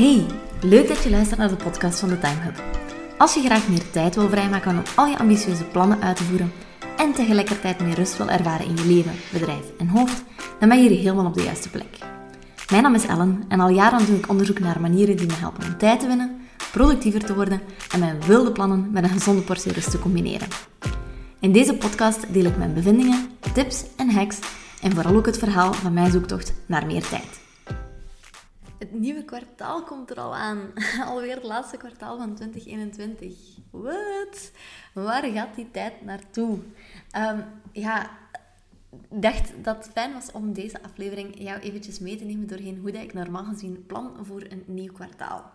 Hey, leuk dat je luistert naar de podcast van de Time Hub. Als je graag meer tijd wil vrijmaken om al je ambitieuze plannen uit te voeren en tegelijkertijd meer rust wil ervaren in je leven, bedrijf en hoofd, dan ben je hier helemaal op de juiste plek. Mijn naam is Ellen en al jaren doe ik onderzoek naar manieren die me helpen om tijd te winnen, productiever te worden en mijn wilde plannen met een gezonde portie rust te combineren. In deze podcast deel ik mijn bevindingen, tips en hacks en vooral ook het verhaal van mijn zoektocht naar meer tijd. Het nieuwe kwartaal komt er al aan. Alweer het laatste kwartaal van 2021. Wat? Waar gaat die tijd naartoe? Um, ja, dacht dat het fijn was om deze aflevering jou eventjes mee te nemen doorheen hoe dat ik normaal gezien plan voor een nieuw kwartaal.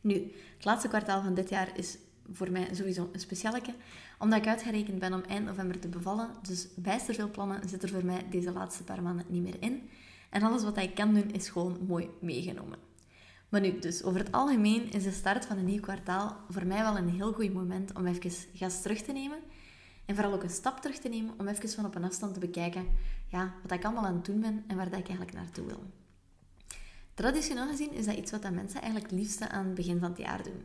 Nu, het laatste kwartaal van dit jaar is voor mij sowieso een specialeke, omdat ik uitgerekend ben om eind november te bevallen. Dus bijster veel plannen zitten er voor mij deze laatste paar maanden niet meer in. En alles wat ik kan doen is gewoon mooi meegenomen. Maar nu, dus over het algemeen is de start van een nieuw kwartaal voor mij wel een heel goed moment om even gas terug te nemen. En vooral ook een stap terug te nemen om even van op een afstand te bekijken ja, wat ik allemaal aan het doen ben en waar ik eigenlijk naartoe wil. Traditioneel gezien is dat iets wat mensen eigenlijk het liefste aan het begin van het jaar doen.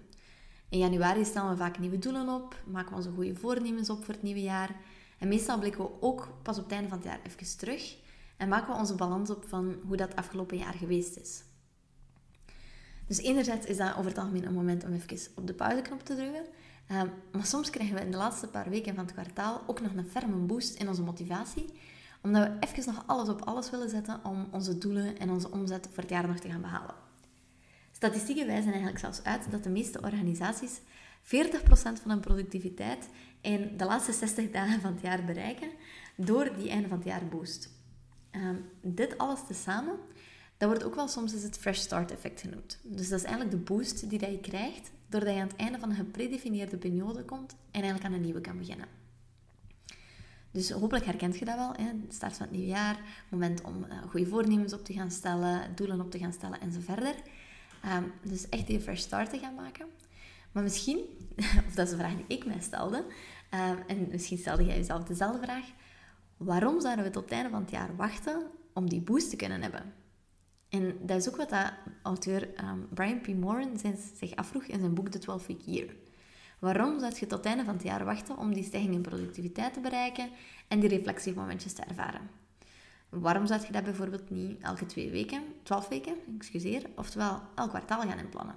In januari stellen we vaak nieuwe doelen op, maken we onze goede voornemens op voor het nieuwe jaar. En meestal blikken we ook pas op het einde van het jaar even terug en maken we onze balans op van hoe dat afgelopen jaar geweest is. Dus enerzijds is dat over het algemeen een moment om even op de pauzeknop te drukken. Ehm, maar soms krijgen we in de laatste paar weken van het kwartaal ook nog een ferme boost in onze motivatie. Omdat we even nog alles op alles willen zetten om onze doelen en onze omzet voor het jaar nog te gaan behalen. Statistieken wijzen eigenlijk zelfs uit dat de meeste organisaties 40% van hun productiviteit in de laatste 60 dagen van het jaar bereiken door die einde van het jaar boost. Um, dit alles tezamen, dat wordt ook wel soms eens het fresh start effect genoemd. Dus dat is eigenlijk de boost die dat je krijgt doordat je aan het einde van een gepredefinieerde periode komt en eigenlijk aan een nieuwe kan beginnen. Dus hopelijk herkent je dat wel. Hè? Start van het nieuwe jaar, moment om uh, goede voornemens op te gaan stellen, doelen op te gaan stellen en zo verder. Um, dus echt die fresh start te gaan maken. Maar misschien, of dat is een vraag die ik mij stelde, um, en misschien stelde jij jezelf dezelfde vraag, waarom zouden we tot het einde van het jaar wachten om die boost te kunnen hebben? En dat is ook wat dat auteur um, Brian P. Moran zich afvroeg in zijn boek The 12 Week Year. Waarom zou je tot het einde van het jaar wachten om die stijging in productiviteit te bereiken en die reflectiemomentjes te ervaren? Waarom zou je dat bijvoorbeeld niet elke twee weken, twaalf weken, excuseer, oftewel elk kwartaal gaan inplannen?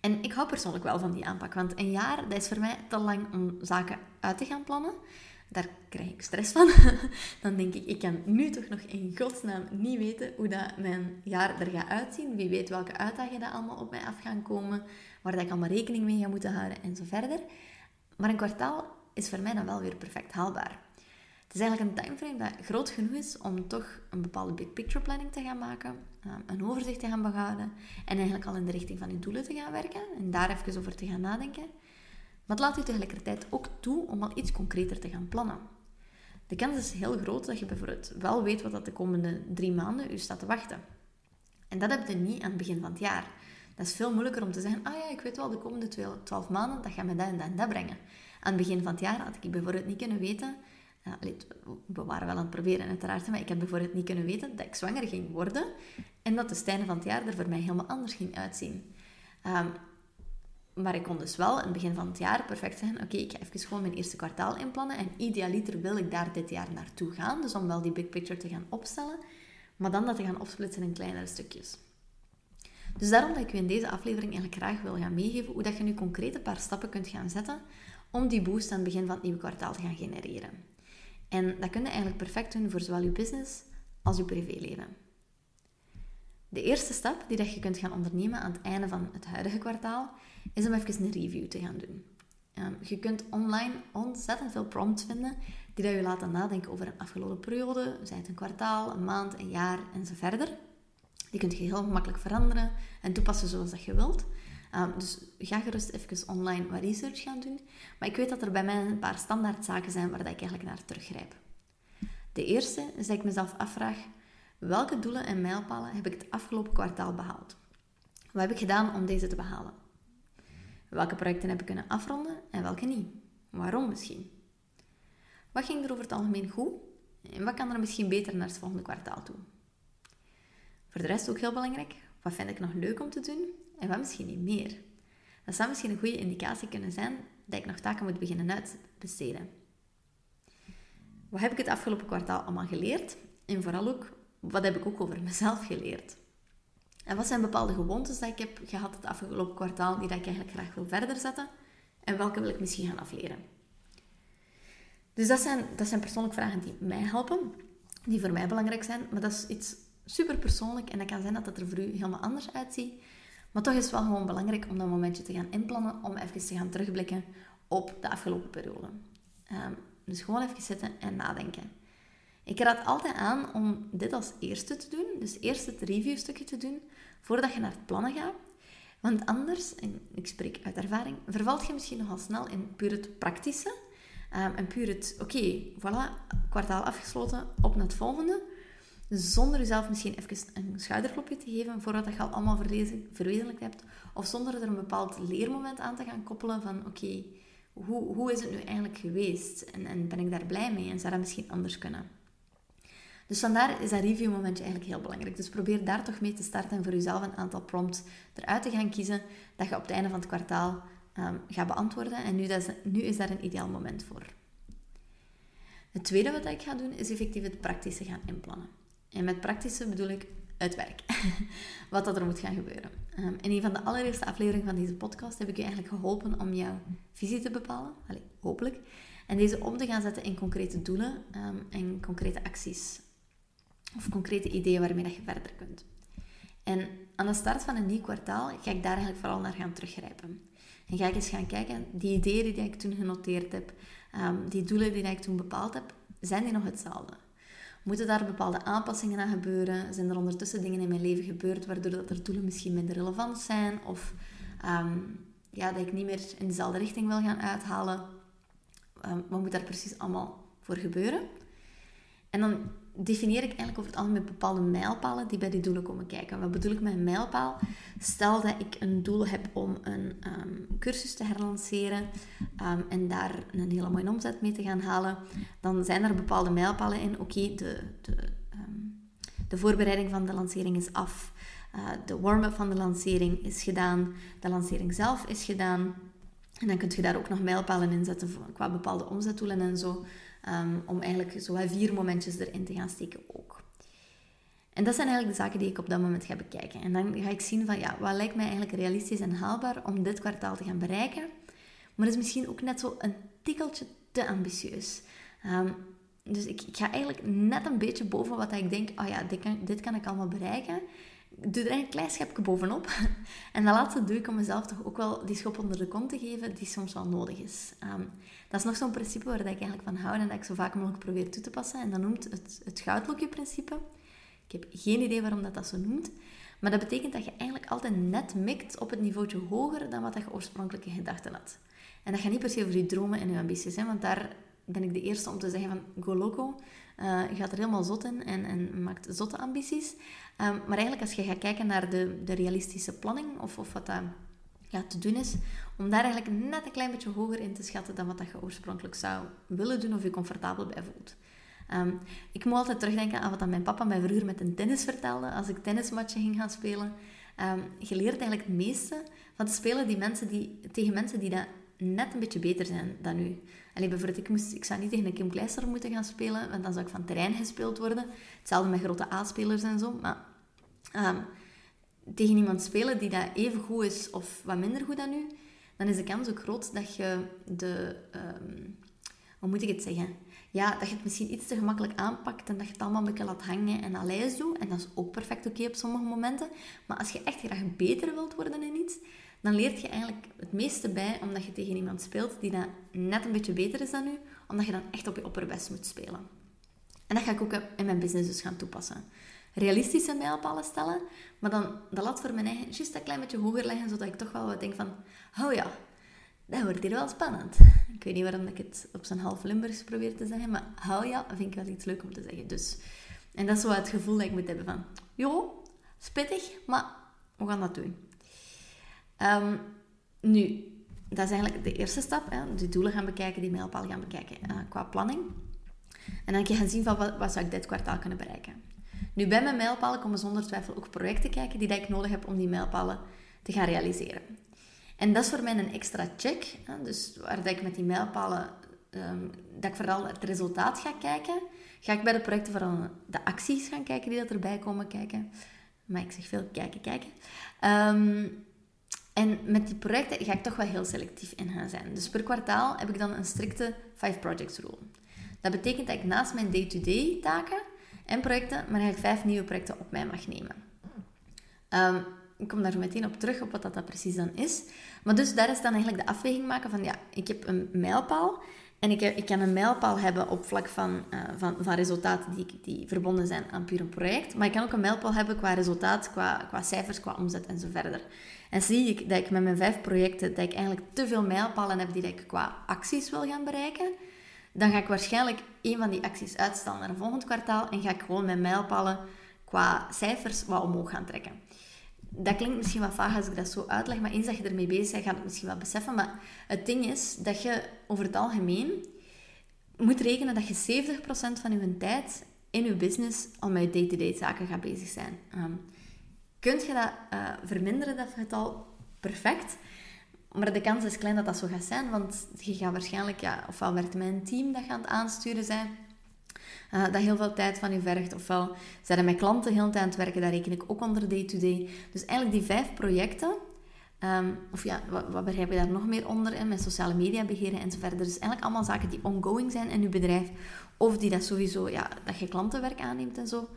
En ik hou persoonlijk wel van die aanpak, want een jaar dat is voor mij te lang om zaken uit te gaan plannen daar krijg ik stress van. dan denk ik, ik kan nu toch nog in godsnaam niet weten hoe dat mijn jaar er gaat uitzien. Wie weet welke uitdagingen dat allemaal op mij af gaan komen, waar dat ik allemaal rekening mee ga moeten houden en zo verder. Maar een kwartaal is voor mij dan wel weer perfect haalbaar. Het is eigenlijk een timeframe dat groot genoeg is om toch een bepaalde big picture planning te gaan maken, ehm, een overzicht te gaan behouden en eigenlijk al in de richting van je doelen te gaan werken en daar even over te gaan nadenken. Maar het laat u tegelijkertijd ook toe om al iets concreter te gaan plannen. De kans is heel groot dat je bijvoorbeeld wel weet wat dat de komende drie maanden u staat te wachten. En dat heb je niet aan het begin van het jaar. Dat is veel moeilijker om te zeggen, ah ja, ik weet wel, de komende 12 maanden, dat gaat me dat en dat en dat brengen. Aan het begin van het jaar had ik bijvoorbeeld niet kunnen weten, we waren wel aan het proberen uiteraard, maar ik heb bijvoorbeeld niet kunnen weten dat ik zwanger ging worden en dat de stijnen van het jaar er voor mij helemaal anders ging uitzien. Um, maar ik kon dus wel in het begin van het jaar perfect zeggen: Oké, ik ga even gewoon mijn eerste kwartaal inplannen. En idealiter wil ik daar dit jaar naartoe gaan. Dus om wel die big picture te gaan opstellen. Maar dan dat te gaan opsplitsen in kleinere stukjes. Dus daarom dat ik u in deze aflevering eigenlijk graag wil gaan meegeven hoe dat je nu concreet een paar stappen kunt gaan zetten om die boost aan het begin van het nieuwe kwartaal te gaan genereren. En dat kun je eigenlijk perfect doen voor zowel je business als je privéleven. De eerste stap die dat je kunt gaan ondernemen aan het einde van het huidige kwartaal is om even een review te gaan doen. Ehm, je kunt online ontzettend veel prompts vinden die dat je laten nadenken over een afgelopen periode, zij het een kwartaal, een maand, een jaar en zo verder. Die kun je heel makkelijk veranderen en toepassen zoals dat je wilt. Um, dus ga gerust even online wat research gaan doen. Maar ik weet dat er bij mij een paar standaard zaken zijn waar dat ik eigenlijk naar teruggrijp. De eerste is dat ik mezelf afvraag, welke doelen en mijlpalen heb ik het afgelopen kwartaal behaald? Wat heb ik gedaan om deze te behalen? Welke projecten heb ik kunnen afronden en welke niet? Waarom misschien? Wat ging er over het algemeen goed en wat kan er misschien beter naar het volgende kwartaal toe? Voor de rest ook heel belangrijk, Wat vind ik nog leuk om te doen en wat misschien niet meer? Dat zou misschien een goede indicatie kunnen zijn dat ik nog taken moet beginnen uitbesteden. Wat heb ik het afgelopen kwartaal allemaal geleerd? En vooral ook, wat heb ik ook over mezelf geleerd? En wat zijn bepaalde gewoontes dat ik heb gehad het afgelopen kwartaal die dat ik eigenlijk graag wil verder zetten? En welke wil ik misschien gaan afleren? Dus dat zijn, dat zijn persoonlijke vragen die mij helpen, die voor mij belangrijk zijn. Maar dat is iets super persoonlijk en dat kan zijn dat het er voor u helemaal anders uitziet. Maar toch is het wel gewoon belangrijk om dat momentje te gaan inplannen, om even te gaan terugblikken op de afgelopen periode. Um, dus gewoon even zitten en nadenken. Ik raad altijd aan om dit als eerste te doen, dus eerst het reviewstukje te doen, voordat je naar het plannen gaat. Want anders, en ik spreek uit ervaring, vervalt je misschien nogal snel in puur het praktische. Um, en puur het, oké, voilà, kwartaal afgesloten, op naar het volgende. Zonder jezelf misschien even een schouderklopje te geven voordat je al allemaal verwezenlijkt hebt. Of zonder er een bepaald leermoment aan te gaan koppelen van, oké, hoe, hoe is het nu eigenlijk geweest? En, en ben ik daar blij mee? En zou dat misschien anders kunnen? Dus vandaar is dat review momentje eigenlijk heel belangrijk. Dus probeer daar toch mee te starten en voor jezelf een aantal prompts eruit te gaan kiezen dat je op het einde van het kwartaal um, gaat beantwoorden. En nu, dat is, nu is daar een ideaal moment voor. Het tweede wat ik ga doen is effectief het praktische gaan inplannen. En met praktische bedoel ik het werk. Wat dat er moet gaan gebeuren. Um, in een van de allereerste afleveringen van deze podcast heb ik je eigenlijk geholpen om jouw visie te bepalen. Hopelijk. En deze om te gaan zetten in concrete doelen um, en concrete acties. Of concrete ideeën waarmee dat je verder kunt. En aan de start van een nieuw kwartaal ga ik daar eigenlijk vooral naar gaan teruggrijpen. En ga ik eens gaan kijken, die ideeën die ik toen genoteerd heb, um, die doelen die ik toen bepaald heb, zijn die nog hetzelfde? Moeten daar bepaalde aanpassingen aan gebeuren? Zijn er ondertussen dingen in mijn leven gebeurd waardoor dat er doelen misschien minder relevant zijn? Of um, ja, dat ik niet meer in dezelfde richting wil gaan uithalen? Um, wat moet daar precies allemaal voor gebeuren? En dan definieer ik eigenlijk over het algemeen bepaalde mijlpalen die bij die doelen komen kijken. Wat bedoel ik met een mijlpaal? Stel dat ik een doel heb om een um, cursus te herlanceren um, en daar een hele mooie omzet mee te gaan halen, dan zijn er bepaalde mijlpalen in. Oké, de, de, um, de voorbereiding van de lancering is af. Uh, de warm-up van de lancering is gedaan. De lancering zelf is gedaan. En dan kun je daar ook nog mijlpalen in zetten qua bepaalde omzetdoelen en zo. Um, om eigenlijk zo vier momentjes erin te gaan steken ook. En dat zijn eigenlijk de zaken die ik op dat moment ga bekijken. En dan ga ik zien van, ja, wat lijkt mij eigenlijk realistisch en haalbaar om dit kwartaal te gaan bereiken. Maar is misschien ook net zo een tikkeltje te ambitieus. Um, dus ik, ik, ga eigenlijk net een beetje boven wat ik denk, oh ja, dit kan, dit kan ik allemaal bereiken doe er een klein schepje bovenop. En dat laatste doe ik om mezelf toch ook wel die schop onder de kont te geven die soms wel nodig is. Um, dat is nog zo'n principe waar ik eigenlijk van hou en dat ik zo vaak mogelijk probeer toe te passen. En dat noemt het, het goudlokje-principe. Ik heb geen idee waarom dat, dat zo noemt. Maar dat betekent dat je eigenlijk altijd net mikt op het niveautje hoger dan wat je oorspronkelijke gedachten had. En dat gaat niet per se over je dromen en je ambities zijn, want daar ben ik de eerste om te zeggen van go loco. Uh, je gaat er helemaal zot in en, en maakt zotte ambities. Um, maar eigenlijk als je gaat kijken naar de, de realistische planning of, of wat dat te doen is, om daar eigenlijk net een klein beetje hoger in te schatten dan wat dat je oorspronkelijk zou willen doen of je comfortabel bij voelt. Um, ik moet altijd terugdenken aan wat mijn papa mij vroeger met een tennis vertelde als ik tennismatchen ging gaan spelen. Um, je leert eigenlijk het meeste van te spelen die mensen die, tegen mensen die dat net een beetje beter zijn dan u. Allee, bijvoorbeeld, ik, moest, ik zou niet tegen een Kim Kleister moeten gaan spelen, want dan zou ik van terrein gespeeld worden. Hetzelfde met grote A-spelers en zo. Maar um, tegen iemand spelen die dat even goed is of wat minder goed dan u, dan is de kans ook groot dat je de... Um, hoe moet ik het zeggen? Ja, dat je het misschien iets te gemakkelijk aanpakt en dat je het allemaal een beetje laat hangen en al doet. En dat is ook perfect oké op sommige momenten. Maar als je echt graag beter wilt worden in iets, dan leert je eigenlijk het meeste bij omdat je tegen iemand speelt die dat net een beetje beter is dan u, omdat je dan echt op je opperbest moet spelen. En dat ga ik ook in mijn business dus gaan toepassen. Realistische mijlpalen stellen, maar dan de lat voor mijn eigen juist een klein beetje hoger leggen, zodat ik toch wel wat denk van, oh ja, dat wordt hier wel spannend. Ik weet niet waarom ik het op zijn half Limburgs probeer te zeggen, maar hou ja, vind ik wel iets leuk om te zeggen. Dus, en dat is zo het gevoel dat ik moet hebben van, joh, spittig, maar we gaan dat doen. Um, nu, dat is eigenlijk de eerste stap. Hè? Die doelen gaan bekijken, die mijlpaal gaan bekijken uh, qua planning. En dan gaan zien van wat, wat zou ik dit kwartaal kunnen bereiken. Nu, bij mijn mijlpalen komen zonder twijfel ook projecten kijken die ik nodig heb om die mijlpalen te gaan realiseren. En dat is voor mij een extra check. Hè? Dus waar dat ik met die mijlpalen, um, dat ik vooral het resultaat ga kijken, ga ik bij de projecten vooral de acties gaan kijken die dat erbij komen kijken. Maar ik zeg veel kijken, kijken. Um, en met die projecten ga ik toch wel heel selectief in gaan zijn. Dus per kwartaal heb ik dan een strikte 5 projects rule. Dat betekent dat ik naast mijn day-to-day taken en projecten, maar eigenlijk vijf nieuwe projecten op mij mag nemen. Um, ik kom daar meteen op terug, op wat dat, precies dan is. Maar dus daar is dan eigenlijk de afweging maken van, ja, ik heb een mijlpaal. En ik, ik kan een mijlpaal hebben op vlak van, uh, van, van resultaten die, die verbonden zijn aan puur een project. Maar ik kan ook een mijlpaal hebben qua resultaat, qua, qua cijfers, qua omzet en zo verder. En zie ik dat ik met mijn vijf projecten, dat ik eigenlijk te veel mijlpalen heb die ik qua acties wil gaan bereiken, dan ga ik waarschijnlijk een van die acties uitstellen naar een volgend kwartaal en ga ik gewoon mijn mijlpalen qua cijfers wat omhoog gaan trekken. Dat klinkt misschien wat vaag als ik dat zo uitleg, maar eens dat je ermee bezig bent, ga je het misschien wel beseffen. Maar het ding is dat je over het algemeen moet rekenen dat je 70% van je tijd in je business al met day-to-day zaken gaat bezig zijn. Um, kunt je dat uh, verminderen, dat getal? Perfect. Maar de kans is klein dat dat zo gaat zijn, want je gaat waarschijnlijk, ja, ofwel werkt mijn team dat gaat aansturen zijn, uh, dat heel veel tijd van je vergt, ofwel zijn er met klanten heel tijd aan het werken, daar reken ik ook onder day-to-day. Dus eigenlijk die vijf projecten, um, of ja, wat, begrijp je daar nog meer onder, in, met sociale media beheren en zo verder. Dus eigenlijk allemaal zaken die ongoing zijn in je bedrijf, of die dat sowieso, ja, dat je klantenwerk aanneemt en zo.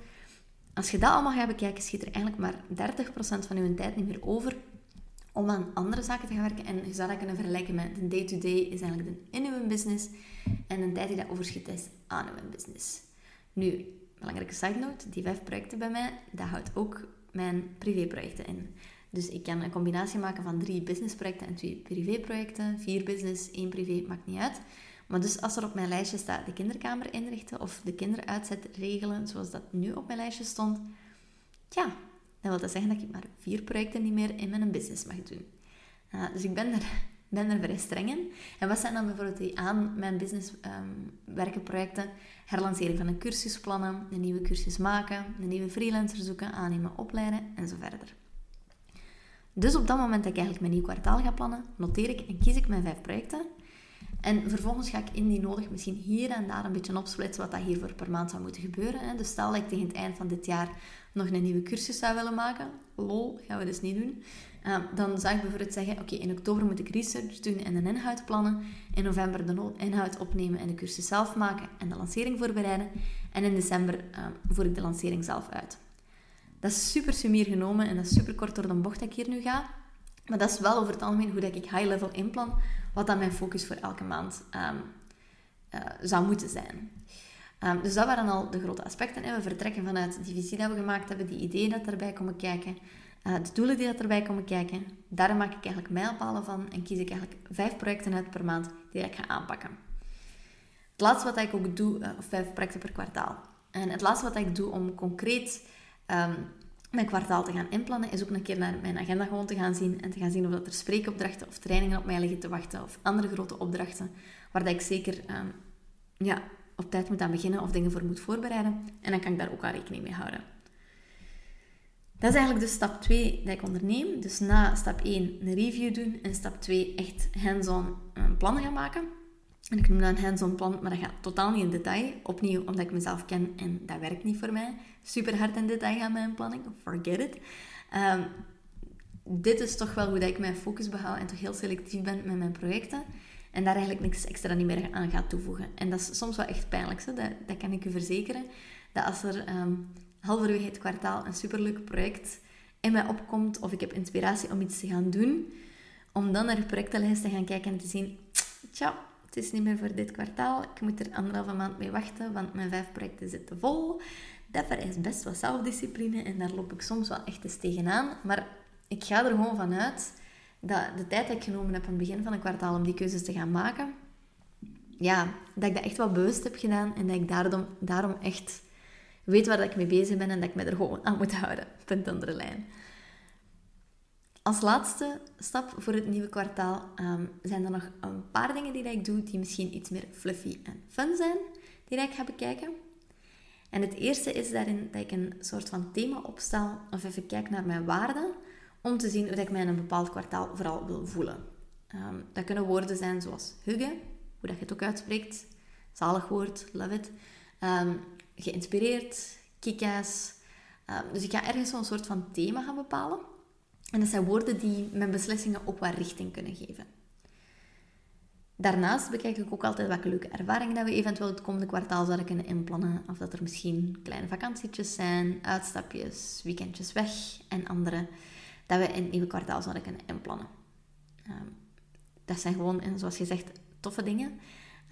Als je dat allemaal gaat bekijken, schiet er eigenlijk maar 30% van je tijd niet meer over om aan andere zaken te gaan werken. En je zou dat kunnen vergelijken met de day-to-day is eigenlijk de in uw business en een tijd die dat overschiet is aan uw business. Nu, belangrijke side note, die vijf projecten bij mij, dat houdt ook mijn privéprojecten in. Dus ik kan een combinatie maken van drie businessprojecten en twee privéprojecten. Vier business, één privé, maakt niet uit. Maar dus als er op mijn lijstje staat de kinderkamer inrichten of de kinderuitzet regelen, zoals dat nu op mijn lijstje stond, ja, dan wil dat zeggen dat ik maar vier projecten niet meer in mijn business mag doen. Uh, dus ik ben er, ben er vrij streng in. En wat zijn dan bijvoorbeeld die aan mijn business um, werken projecten? Herlancering van een cursus plannen, een nieuwe cursus maken, een nieuwe freelancer zoeken, aannemen, opleiden en zo verder. Dus op dat moment dat ik eigenlijk mijn nieuw kwartaal ga plannen, noteer ik en kies ik mijn vijf projecten en vervolgens ga ik indien nodig misschien hier en daar een beetje opsplitsen wat dat hiervoor per maand zou moeten gebeuren. Dus stel dat ik tegen het eind van dit jaar nog een nieuwe cursus zou willen maken. Lol, gaan we dus niet doen. Uh, dan zou ik bijvoorbeeld zeggen, oké, in oktober moet ik research doen en een inhoud plannen. In november de inhoud opnemen en de cursus zelf maken en de lancering voorbereiden. En in december uh, voer ik de lancering zelf uit. Dat is super sumier genomen en dat is super kort door de bocht dat ik hier nu ga. Maar dat is wel over het algemeen hoe dat ik high-level inplan, wat dan mijn focus voor elke maand um, uh, zou moeten zijn. Um, dus dat waren al de grote aspecten. We vertrekken vanuit die visie dat we gemaakt hebben, die ideeën dat erbij komen kijken, uh, de doelen die erbij komen kijken. Daar maak ik eigenlijk mijlpalen van en kies ik eigenlijk vijf projecten uit per maand die ik ga aanpakken. Het laatste wat ik ook doe, uh, vijf projecten per kwartaal. En het laatste wat ik doe om concreet um, mijn kwartaal te gaan inplannen, is ook een keer naar mijn agenda gewoon te gaan zien en te gaan zien of dat er spreekopdrachten of trainingen op mij liggen te wachten of andere grote opdrachten waar dat ik zeker um, ja, op tijd moet aan beginnen of dingen voor moet voorbereiden. En dan kan ik daar ook al rekening mee houden. Dat is eigenlijk dus stap 2 dat ik onderneem. Dus na stap 1 een review doen en stap 2 echt hands-on um, plannen gaan maken. En ik noem dat een hands-on plan, maar dat gaat totaal niet in detail. Opnieuw, omdat ik mezelf ken en dat werkt niet voor mij. Super hard in detail gaan mijn planning. Forget it. Um, dit is toch wel hoe dat ik mijn focus behoud en toch heel selectief ben met mijn projecten. En daar eigenlijk niks extra niet meer aan ga toevoegen. En dat is soms wel echt pijnlijk, zo. Dat, dat kan ik u verzekeren. Dat als er um, halverwege het kwartaal een superleuk project in mij opkomt, of ik heb inspiratie om iets te gaan doen, om dan naar de projectenlijst te gaan kijken en te zien, tja, het is niet meer voor dit kwartaal. Ik moet er anderhalve maand mee wachten, want mijn vijf projecten zitten vol. Dat vereist best wat zelfdiscipline en daar loop ik soms wel echt eens tegenaan. Maar ik ga er gewoon vanuit dat de tijd die ik genomen heb aan het begin van een kwartaal om die keuzes te gaan maken, ja, dat ik dat echt wel bewust heb gedaan en dat ik daarom, daarom echt weet waar ik mee bezig ben en dat ik me er gewoon aan moet houden. Punt andere lijn. Als laatste stap voor het nieuwe kwartaal um, zijn er nog een paar dingen die ik doe die misschien iets meer fluffy en fun zijn, die ik ga bekijken. En het eerste is daarin dat ik een soort van thema opstel of even kijk naar mijn waarden om te zien hoe ik mij in een bepaald kwartaal vooral wil voelen. Ehm, dat kunnen woorden zijn zoals huggen, hoe dat je het ook uitspreekt, zalig woord, love it, um, geïnspireerd, kick-ass. Ehm, dus ik ga ergens zo'n soort van thema gaan bepalen. En dat zijn woorden die mijn beslissingen ook wat richting kunnen geven. Daarnaast bekijk ik ook altijd welke leuke ervaringen dat we eventueel het komende kwartaal zouden kunnen inplannen. Of dat er misschien kleine vakantietjes zijn, uitstapjes, weekendjes weg en andere dat we in het nieuwe kwartaal zouden kunnen inplannen. Um, dat zijn gewoon, zoals je zegt, toffe dingen.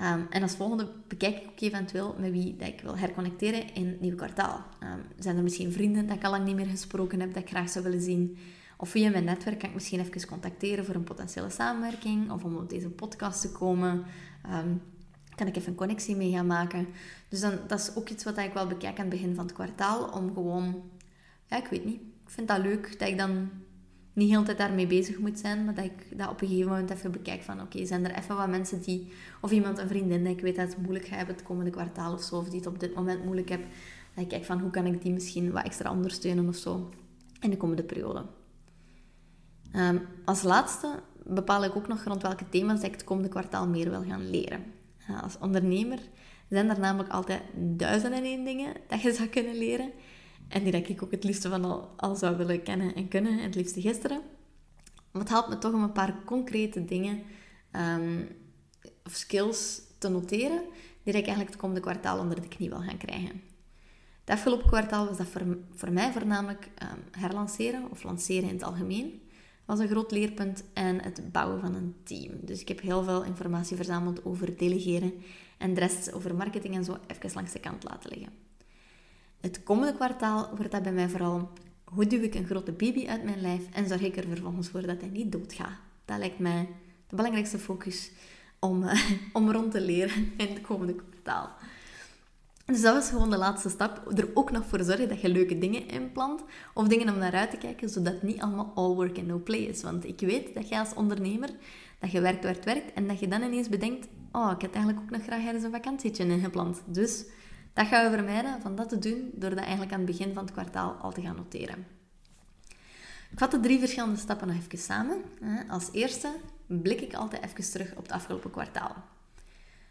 Um, en als volgende bekijk ik ook eventueel met wie dat ik wil herconnecteren in het nieuwe kwartaal. Um, zijn er misschien vrienden dat ik al lang niet meer gesproken heb, dat ik graag zou willen zien? Of via mijn netwerk kan ik misschien even contacteren voor een potentiële samenwerking of om op deze podcast te komen. Um, kan ik even een connectie mee gaan maken. Dus dan, dat is ook iets wat ik wel bekijk aan het begin van het kwartaal. Om gewoon, ja, ik weet niet. Ik vind dat leuk dat ik dan niet heel de tijd daarmee bezig moet zijn, maar dat ik dat op een gegeven moment even bekijk van oké, zijn er even wat mensen die, of iemand, een vriendin, dat ik weet dat het moeilijk hebben het komende kwartaal of zo, of die het op dit moment moeilijk heb, dat ik kijk van hoe kan ik die misschien wat extra ondersteunen of zo in de komende periode. Um, als laatste bepaal ik ook nog rond welke thema's ik het komende kwartaal meer wil gaan leren. Uh, als ondernemer zijn er namelijk altijd duizenden en één dingen dat je zou kunnen leren. En die dat ik ook het liefste van al, zou willen kennen en kunnen, het liefste gisteren. Maar het helpt me toch om een paar concrete dingen um, of skills te noteren, die ik eigenlijk het komende kwartaal onder de knie wil gaan krijgen. Het afgelopen kwartaal was dat voor, voor mij voornamelijk um, herlanceren of lanceren in het algemeen was een groot leerpunt en het bouwen van een team. Dus ik heb heel veel informatie verzameld over delegeren en de rest over marketing en zo even langs de kant laten liggen. Het komende kwartaal wordt dat bij mij vooral hoe duw ik een grote baby uit mijn lijf en zorg ik er vervolgens voor dat hij niet doodgaat. Dat lijkt mij de belangrijkste focus om, om rond te leren in het komende kwartaal. Dus dat was gewoon de laatste stap. Er ook nog voor zorgen dat je leuke dingen inplant. Of dingen om naar uit te kijken, zodat het niet allemaal all work and no play is. Want ik weet dat je als ondernemer, dat je werkt, werkt, werkt. En dat je dan ineens bedenkt, oh, ik had eigenlijk ook nog graag ergens een vakantietje ingepland. Dus dat gaan we vermijden van dat te doen, door dat eigenlijk aan het begin van het kwartaal al te gaan noteren. Ik vat de drie verschillende stappen nog even samen. Als eerste blik ik altijd even terug op het afgelopen kwartaal.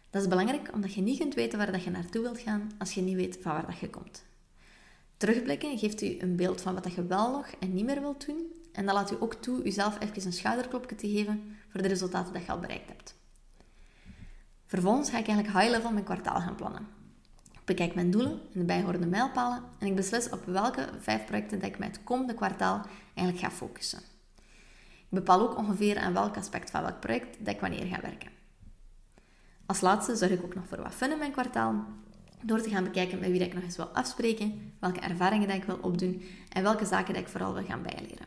Dat is belangrijk omdat je niet kunt weten waar dat je naartoe wilt gaan als je niet weet van waar dat je komt. Terugblikken geeft u een beeld van wat dat je wel nog en niet meer wilt doen. En dat laat u ook toe jezelf even een schouderklopje te geven voor de resultaten dat je al bereikt hebt. Vervolgens ga ik eigenlijk high level mijn kwartaal gaan plannen. Ik bekijk mijn doelen en de bijhorende mijlpalen en ik beslis op welke vijf projecten dat ik met het komende kwartaal eigenlijk ga focussen. Ik bepaal ook ongeveer aan welk aspect van welk project dat ik wanneer ga werken. Als laatste zorg ik ook nog voor wat fun in mijn kwartaal. Door te gaan bekijken met wie ik nog eens wil afspreken, welke ervaringen ik wil opdoen en welke zaken ik vooral wil gaan bijleren.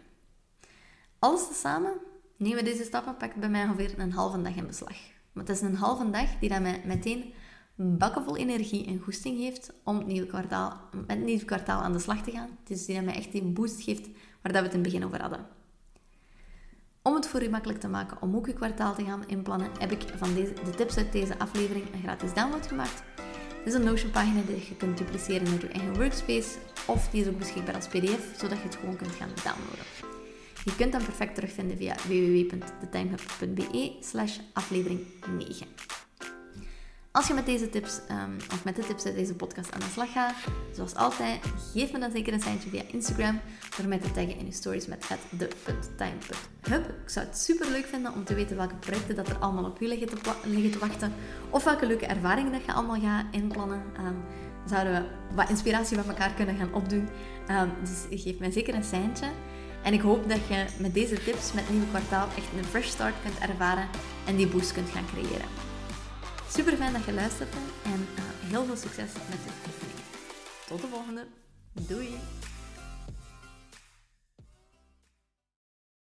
Alles tezamen nemen deze stappen pakt bij mij ongeveer een halve dag in beslag. Maar het is een halve dag die dat mij meteen bakken vol energie en goesting geeft om het nieuwe kwartaal, met het nieuwe kwartaal aan de slag te gaan. Dus die mij echt die boost geeft waar dat we het in het begin over hadden. Om het voor u makkelijk te maken om ook uw kwartaal te gaan inplannen, heb ik van deze, de tips uit deze aflevering een gratis download gemaakt. Dit is een Notion-pagina die je kunt dupliceren naar je eigen workspace, of die is ook beschikbaar als pdf, zodat je het gewoon kunt gaan downloaden. Je kunt hem perfect terugvinden via www.thetimehub.be slash aflevering 9. Als je met deze tips, um, of met de tips uit deze podcast aan de slag gaat, zoals altijd, geef me dan zeker een seintje via Instagram door mij te taggen in je stories met de.time.hub. Ik zou het super leuk vinden om te weten welke projecten dat er allemaal op je liggen te, liggen te wachten, of welke leuke ervaringen dat je allemaal gaat inplannen. Um, zouden we wat inspiratie van elkaar kunnen gaan opdoen. Um, dus geef mij zeker een seintje. En ik hoop dat je met deze tips, met het nieuwe kwartaal, echt een fresh start kunt ervaren en die boost kunt gaan creëren. Super fijn dat je luistert en uh, heel veel succes met de oefeningen. Tot de volgende. Doei!